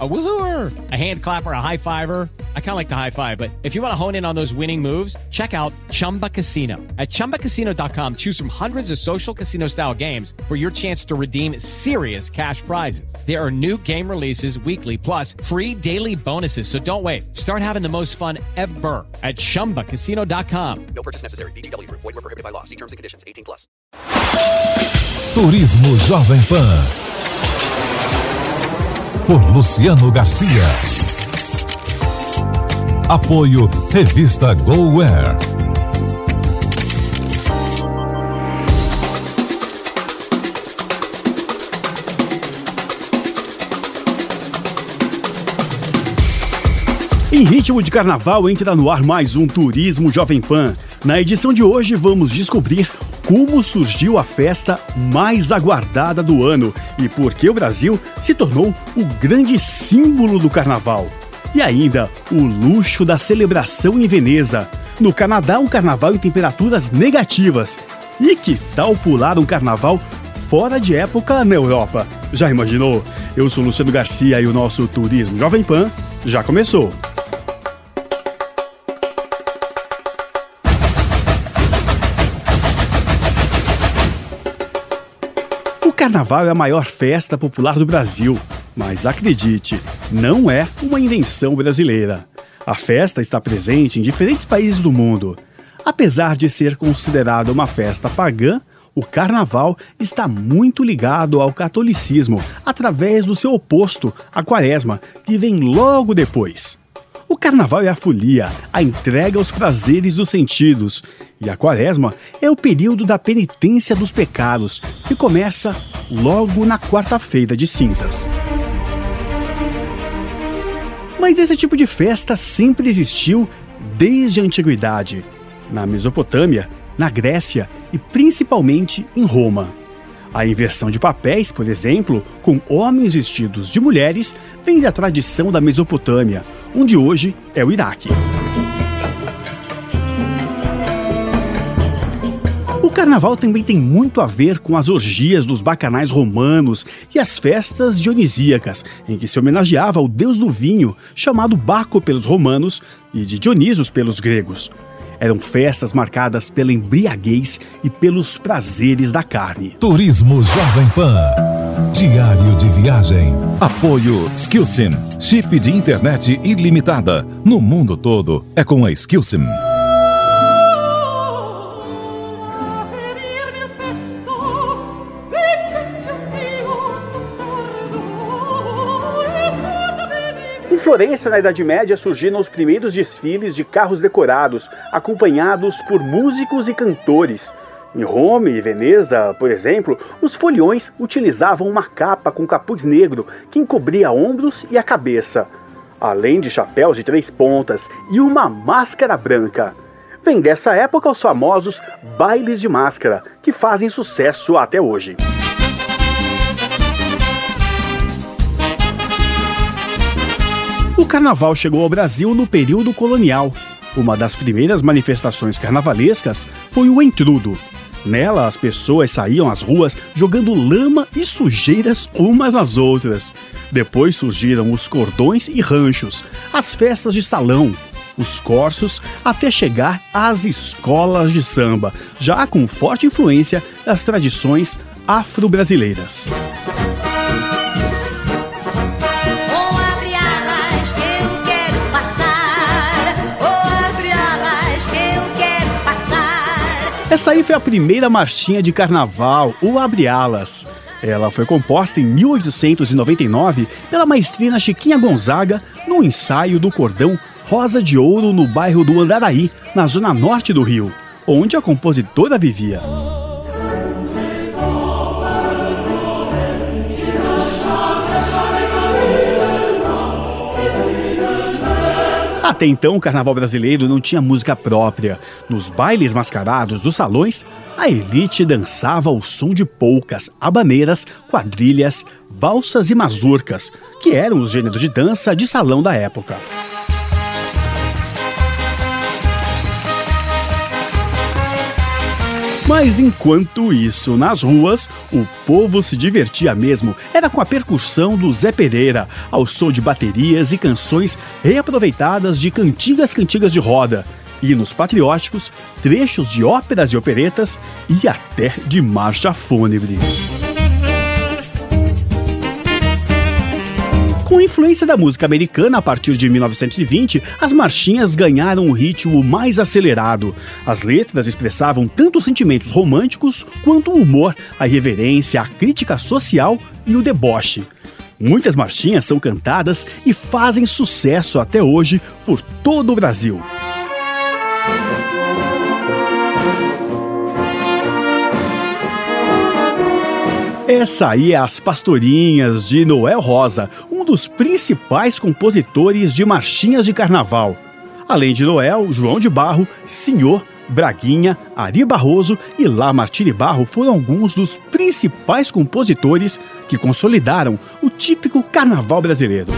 A woohooer, a hand clapper, a high fiver. I kind of like the high five, but if you want to hone in on those winning moves, check out Chumba Casino. At ChumbaCasino.com, choose from hundreds of social casino style games for your chance to redeem serious cash prizes. There are new game releases weekly, plus free daily bonuses. So don't wait. Start having the most fun ever at ChumbaCasino.com. No purchase necessary. BGW. Void were prohibited by law. See terms and conditions. 18 plus. Turismo Jovem Pan. Por Luciano Garcia. Apoio Revista GoWare. Em ritmo de carnaval entra no ar mais um Turismo Jovem Pan. Na edição de hoje vamos descobrir como surgiu a festa mais aguardada do ano e por que o Brasil se tornou o grande símbolo do carnaval. E ainda o luxo da celebração em Veneza. No Canadá, um carnaval em temperaturas negativas. E que tal pular um carnaval fora de época na Europa? Já imaginou? Eu sou Luciano Garcia e o nosso Turismo Jovem Pan já começou. Carnaval é a maior festa popular do Brasil, mas acredite, não é uma invenção brasileira. A festa está presente em diferentes países do mundo. Apesar de ser considerada uma festa pagã, o carnaval está muito ligado ao catolicismo através do seu oposto, a quaresma, que vem logo depois. O carnaval é a folia, a entrega aos prazeres dos sentidos. E a quaresma é o período da penitência dos pecados, que começa logo na quarta-feira de cinzas. Mas esse tipo de festa sempre existiu desde a antiguidade, na Mesopotâmia, na Grécia e principalmente em Roma. A inversão de papéis, por exemplo, com homens vestidos de mulheres, vem da tradição da Mesopotâmia, onde hoje é o Iraque. Carnaval também tem muito a ver com as orgias dos bacanais romanos e as festas dionisíacas, em que se homenageava o deus do vinho, chamado Baco pelos romanos e de Dionisos pelos gregos. Eram festas marcadas pela embriaguez e pelos prazeres da carne. Turismo Jovem Pan. Diário de viagem. Apoio Skillsim. Chip de internet ilimitada. No mundo todo é com a Skillsim. Florença, na Idade Média, surgiram os primeiros desfiles de carros decorados, acompanhados por músicos e cantores. Em Roma e Veneza, por exemplo, os foliões utilizavam uma capa com capuz negro que encobria ombros e a cabeça, além de chapéus de três pontas e uma máscara branca. Vem dessa época os famosos bailes de máscara, que fazem sucesso até hoje. Carnaval chegou ao Brasil no período colonial. Uma das primeiras manifestações carnavalescas foi o entrudo. Nela, as pessoas saíam às ruas jogando lama e sujeiras umas às outras. Depois surgiram os cordões e ranchos, as festas de salão, os corsos, até chegar às escolas de samba, já com forte influência das tradições afro-brasileiras. Essa aí foi a primeira marchinha de carnaval, o Abre Alas. Ela foi composta em 1899 pela maestrina Chiquinha Gonzaga no ensaio do cordão Rosa de Ouro no bairro do Andaraí, na zona norte do Rio, onde a compositora vivia. Até então, o carnaval brasileiro não tinha música própria. Nos bailes mascarados dos salões, a elite dançava ao som de polcas, habaneiras, quadrilhas, valsas e mazurcas, que eram os gêneros de dança de salão da época. Mas enquanto isso, nas ruas, o povo se divertia mesmo. Era com a percussão do Zé Pereira, ao som de baterias e canções reaproveitadas de cantigas cantigas de roda, hinos patrióticos, trechos de óperas e operetas e até de marcha fúnebre. Com influência da música americana a partir de 1920, as marchinhas ganharam um ritmo mais acelerado. As letras expressavam tanto sentimentos românticos quanto o humor, a irreverência, a crítica social e o deboche. Muitas marchinhas são cantadas e fazem sucesso até hoje por todo o Brasil. Essa aí é As Pastorinhas de Noel Rosa, um dos principais compositores de marchinhas de carnaval. Além de Noel, João de Barro, Senhor, Braguinha, Ari Barroso e Lamartine Barro foram alguns dos principais compositores que consolidaram o típico carnaval brasileiro.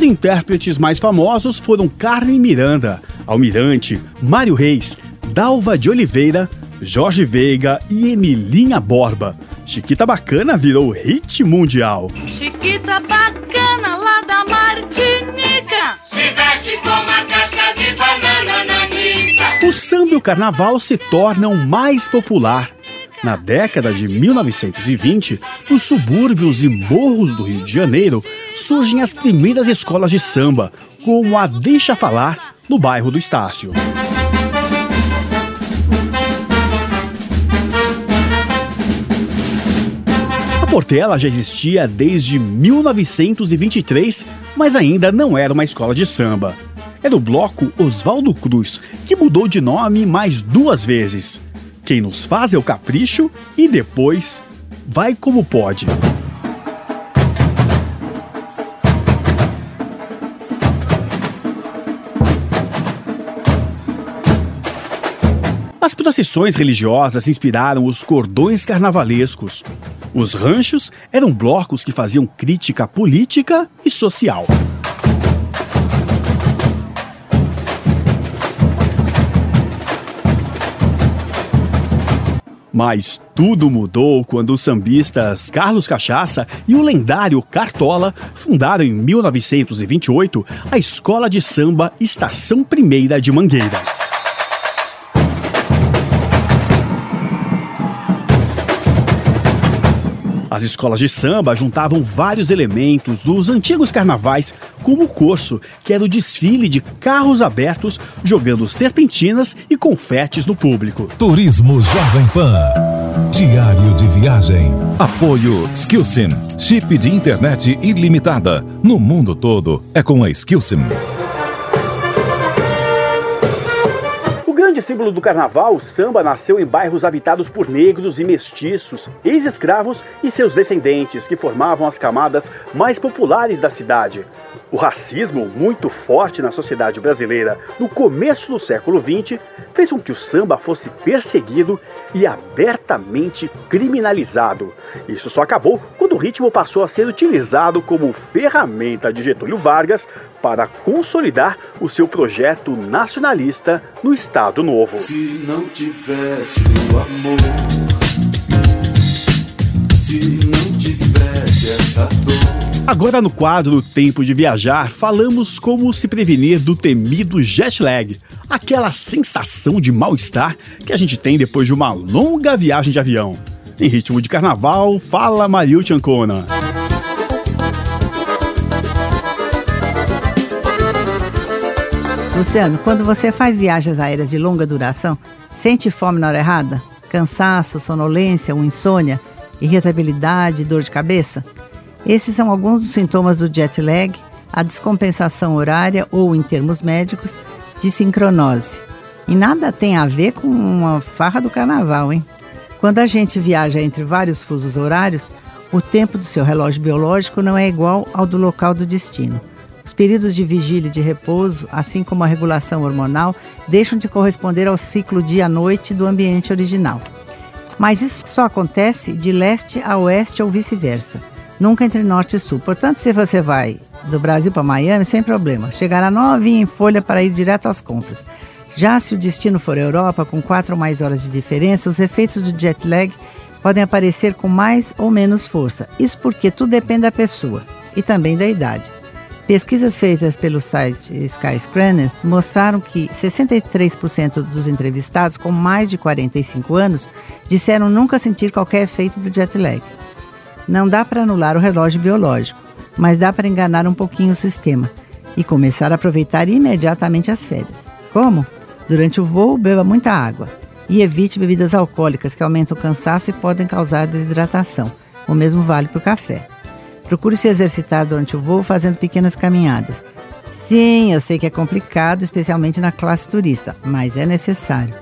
Os intérpretes mais famosos foram Carmen Miranda, Almirante, Mário Reis, Dalva de Oliveira, Jorge Veiga e Emilinha Borba. Chiquita Bacana virou hit mundial. Chiquita Bacana lá da Martinica Se veste com uma casca de banana nanica O samba e o carnaval se tornam mais popular na década de 1920, nos subúrbios e morros do Rio de Janeiro, surgem as primeiras escolas de samba, como a Deixa Falar, no bairro do Estácio. A Portela já existia desde 1923, mas ainda não era uma escola de samba. Era o bloco Oswaldo Cruz, que mudou de nome mais duas vezes. Quem nos faz é o capricho e depois vai como pode. As procissões religiosas inspiraram os cordões carnavalescos. Os ranchos eram blocos que faziam crítica política e social. Mas tudo mudou quando os sambistas Carlos Cachaça e o lendário Cartola fundaram em 1928 a Escola de Samba Estação Primeira de Mangueira. As escolas de samba juntavam vários elementos dos antigos carnavais, como o corso, que era o desfile de carros abertos jogando serpentinas e confetes no público. Turismo Jovem Pan. Diário de viagem. Apoio Skillsim. Chip de internet ilimitada. No mundo todo é com a Skillsim. Grande símbolo do carnaval, o samba nasceu em bairros habitados por negros e mestiços, ex-escravos e seus descendentes, que formavam as camadas mais populares da cidade. O racismo, muito forte na sociedade brasileira no começo do século XX, fez com que o samba fosse perseguido e abertamente criminalizado. Isso só acabou quando o ritmo passou a ser utilizado como ferramenta de Getúlio Vargas para consolidar o seu projeto nacionalista no Estado Novo. Se não tivesse o amor, se não tivesse essa dor. Agora no quadro Tempo de Viajar, falamos como se prevenir do temido jet lag, aquela sensação de mal-estar que a gente tem depois de uma longa viagem de avião. Em ritmo de carnaval, fala Mario Chancona. Luciano, quando você faz viagens aéreas de longa duração, sente fome na hora errada? Cansaço, sonolência ou insônia? Irritabilidade, dor de cabeça? Esses são alguns dos sintomas do jet lag, a descompensação horária ou, em termos médicos, de sincronose. E nada tem a ver com uma farra do carnaval, hein? Quando a gente viaja entre vários fusos horários, o tempo do seu relógio biológico não é igual ao do local do destino. Os períodos de vigília e de repouso, assim como a regulação hormonal, deixam de corresponder ao ciclo dia-noite do ambiente original. Mas isso só acontece de leste a oeste ou vice-versa. nunca entre norte e sul. Portanto, se você vai do Brasil para Miami, sem problema. Chegará novinha em folha para ir direto às compras. Já se o destino for Europa, com quatro ou mais horas de diferença, os efeitos do jet lag podem aparecer com mais ou menos força. Isso porque tudo depende da pessoa e também da idade. Pesquisas feitas pelo site Skyscranners mostraram que 63% dos entrevistados com mais de 45 anos disseram nunca sentir qualquer efeito do jet lag. Não dá para anular o relógio biológico, mas dá para enganar um pouquinho o sistema e começar a aproveitar imediatamente as férias. Como? Durante o voo, beba muita água e evite bebidas alcoólicas que aumentam o cansaço e podem causar desidratação. O mesmo vale para o café. Procure se exercitar durante o voo fazendo pequenas caminhadas. Sim, eu sei que é complicado, especialmente na classe turista, mas é necessário.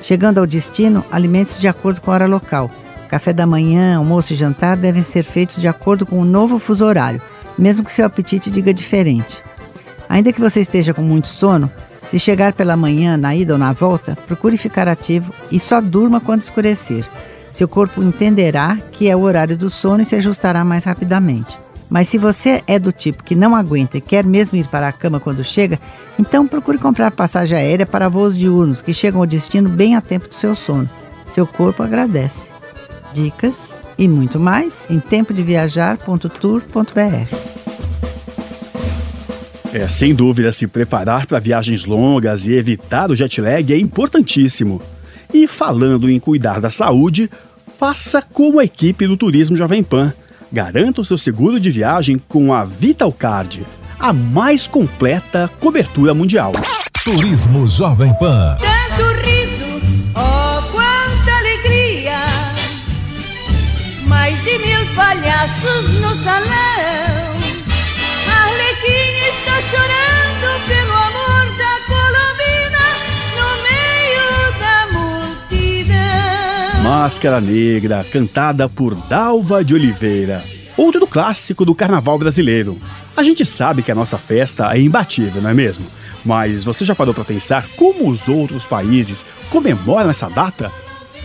Chegando ao destino, alimente-se de acordo com a hora local. Café da manhã, almoço e jantar devem ser feitos de acordo com o novo fuso horário, mesmo que seu apetite diga diferente. Ainda que você esteja com muito sono, se chegar pela manhã, na ida ou na volta, procure ficar ativo e só durma quando escurecer. Seu corpo entenderá que é o horário do sono e se ajustará mais rapidamente. Mas se você é do tipo que não aguenta e quer mesmo ir para a cama quando chega, então procure comprar passagem aérea para voos diurnos que chegam ao destino bem a tempo do seu sono. Seu corpo agradece. Dicas e muito mais em tempodeviajar.tour.br. É, sem dúvida, se preparar para viagens longas e evitar o jet lag é importantíssimo. E falando em cuidar da saúde, faça como a equipe do Turismo Jovem Pan. Garanta o seu seguro de viagem com a Vitalcard, a mais completa cobertura mundial. Turismo Jovem Pan. Tanto riso, oh quanta alegria! Mais de mil palhaços no salão. Máscara Negra, cantada por Dalva de Oliveira. Outro clássico do carnaval brasileiro. A gente sabe que a nossa festa é imbatível, não é mesmo? Mas você já parou para pensar como os outros países comemoram essa data?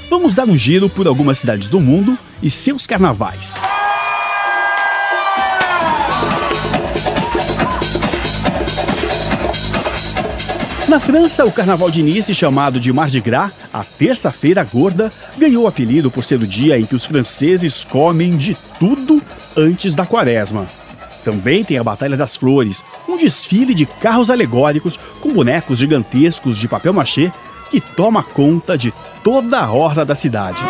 Vamos dar um giro por algumas cidades do mundo e seus carnavais. Na França, o carnaval de Nice, chamado de Mardi Gras, a terça-feira gorda, ganhou apelido por ser o dia em que os franceses comem de tudo antes da quaresma. Também tem a Batalha das Flores, um desfile de carros alegóricos com bonecos gigantescos de papel machê que toma conta de toda a orla da cidade.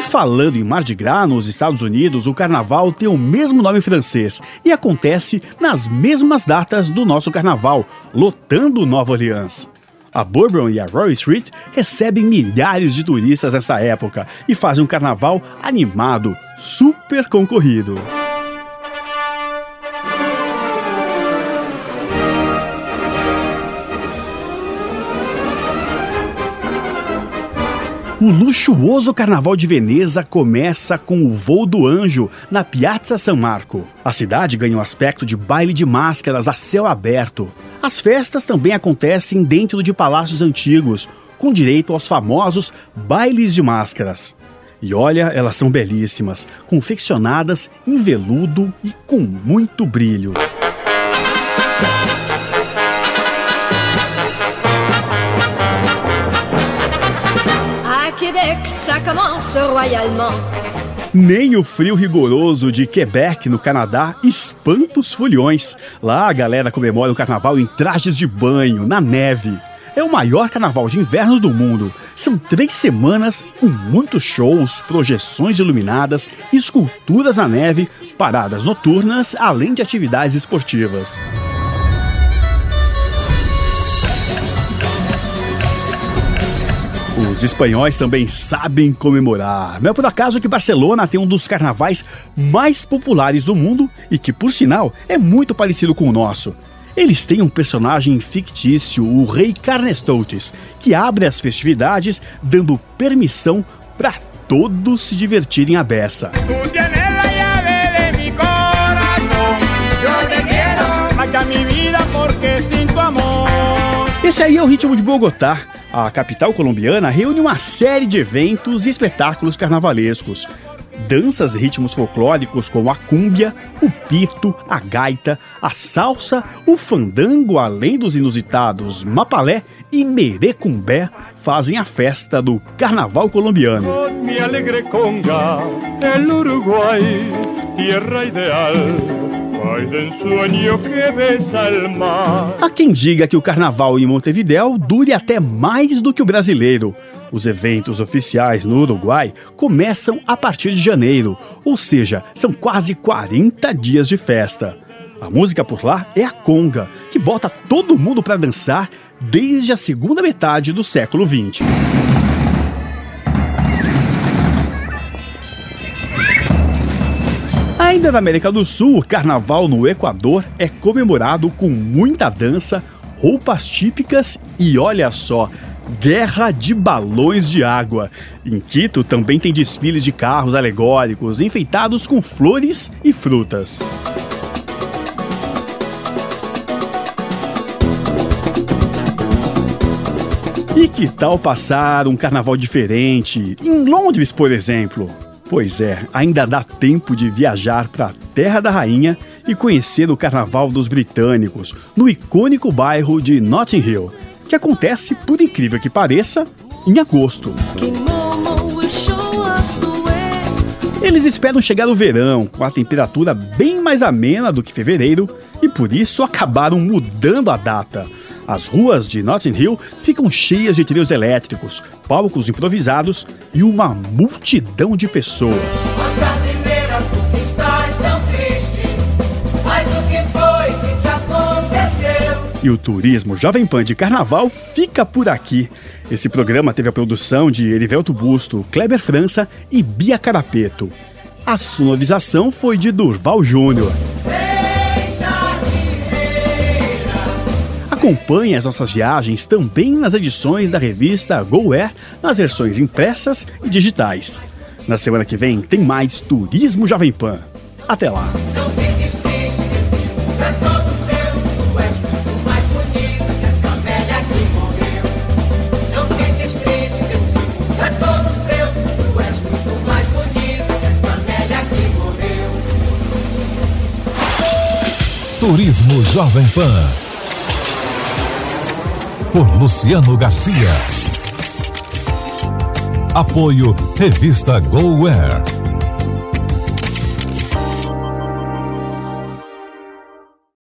E falando em Mardi Gras, nos Estados Unidos, o carnaval tem o mesmo nome francês e acontece nas mesmas datas do nosso carnaval, lotando Nova Orleans. A Bourbon e a Royal Street recebem milhares de turistas nessa época e fazem um carnaval animado, super concorrido. O luxuoso Carnaval de Veneza começa com o Voo do Anjo na Piazza San Marco. A cidade ganha um aspecto de baile de máscaras a céu aberto. As festas também acontecem dentro de palácios antigos, com direito aos famosos bailes de máscaras. E olha, elas são belíssimas, confeccionadas em veludo e com muito brilho. Québec, ça commence royalement. Nem o frio rigoroso de Quebec, no Canadá, espanta os folhões. Lá a galera comemora o carnaval em trajes de banho, na neve. É o maior carnaval de inverno do mundo. São três semanas com muitos shows, projeções iluminadas, esculturas na neve, paradas noturnas, além de atividades esportivas. Os espanhóis também sabem comemorar. Não é por acaso que Barcelona tem um dos carnavais mais populares do mundo e que, por sinal, é muito parecido com o nosso. Eles têm um personagem fictício, o Rei Carnestoltes, que abre as festividades dando permissão para todos se divertirem à beça. Esse aí é o ritmo de Bogotá, A capital colombiana reúne uma série de eventos e espetáculos carnavalescos. Danças e ritmos folclóricos como a cúmbia, o pito, a gaita, a salsa, o fandango, além dos inusitados mapalé e merecumbé, fazem a festa do carnaval colombiano. Con Há quem diga que o carnaval em Montevidéu dure até mais do que o brasileiro. Os eventos oficiais no Uruguai começam a partir de janeiro, ou seja, são quase 40 dias de festa. A música por lá é a conga, que bota todo mundo para dançar desde a segunda metade do século XX. Ainda na América do Sul, o carnaval no Equador é comemorado com muita dança, roupas típicas e olha só, guerra de balões de água. Em Quito também tem desfiles de carros alegóricos enfeitados com flores e frutas. E que tal passar um carnaval diferente? Em Londres, por exemplo? Pois é, ainda dá tempo de viajar para a Terra da Rainha e conhecer o Carnaval dos Britânicos, no icônico bairro de Notting Hill, que acontece, por incrível que pareça, em agosto. Eles esperam chegar o verão, com a temperatura bem mais amena do que fevereiro, e por isso acabaram mudando a data. As ruas de Notting Hill ficam cheias de trios elétricos, palcos improvisados e uma multidão de pessoas. E o turismo Jovem Pan de Carnaval fica por aqui. Esse programa teve a produção de Erivelto Busto, Kleber França e Bia Carapeto. A sonorização foi de Durval Júnior. Acompanhe as nossas viagens também nas edições da revista Go Air, nas versões impressas e digitais. Na semana que vem tem mais Turismo Jovem Pan. Até lá! É é. Turismo Jovem Pan. Por Luciano Garcia. Apoio Revista Go Wear.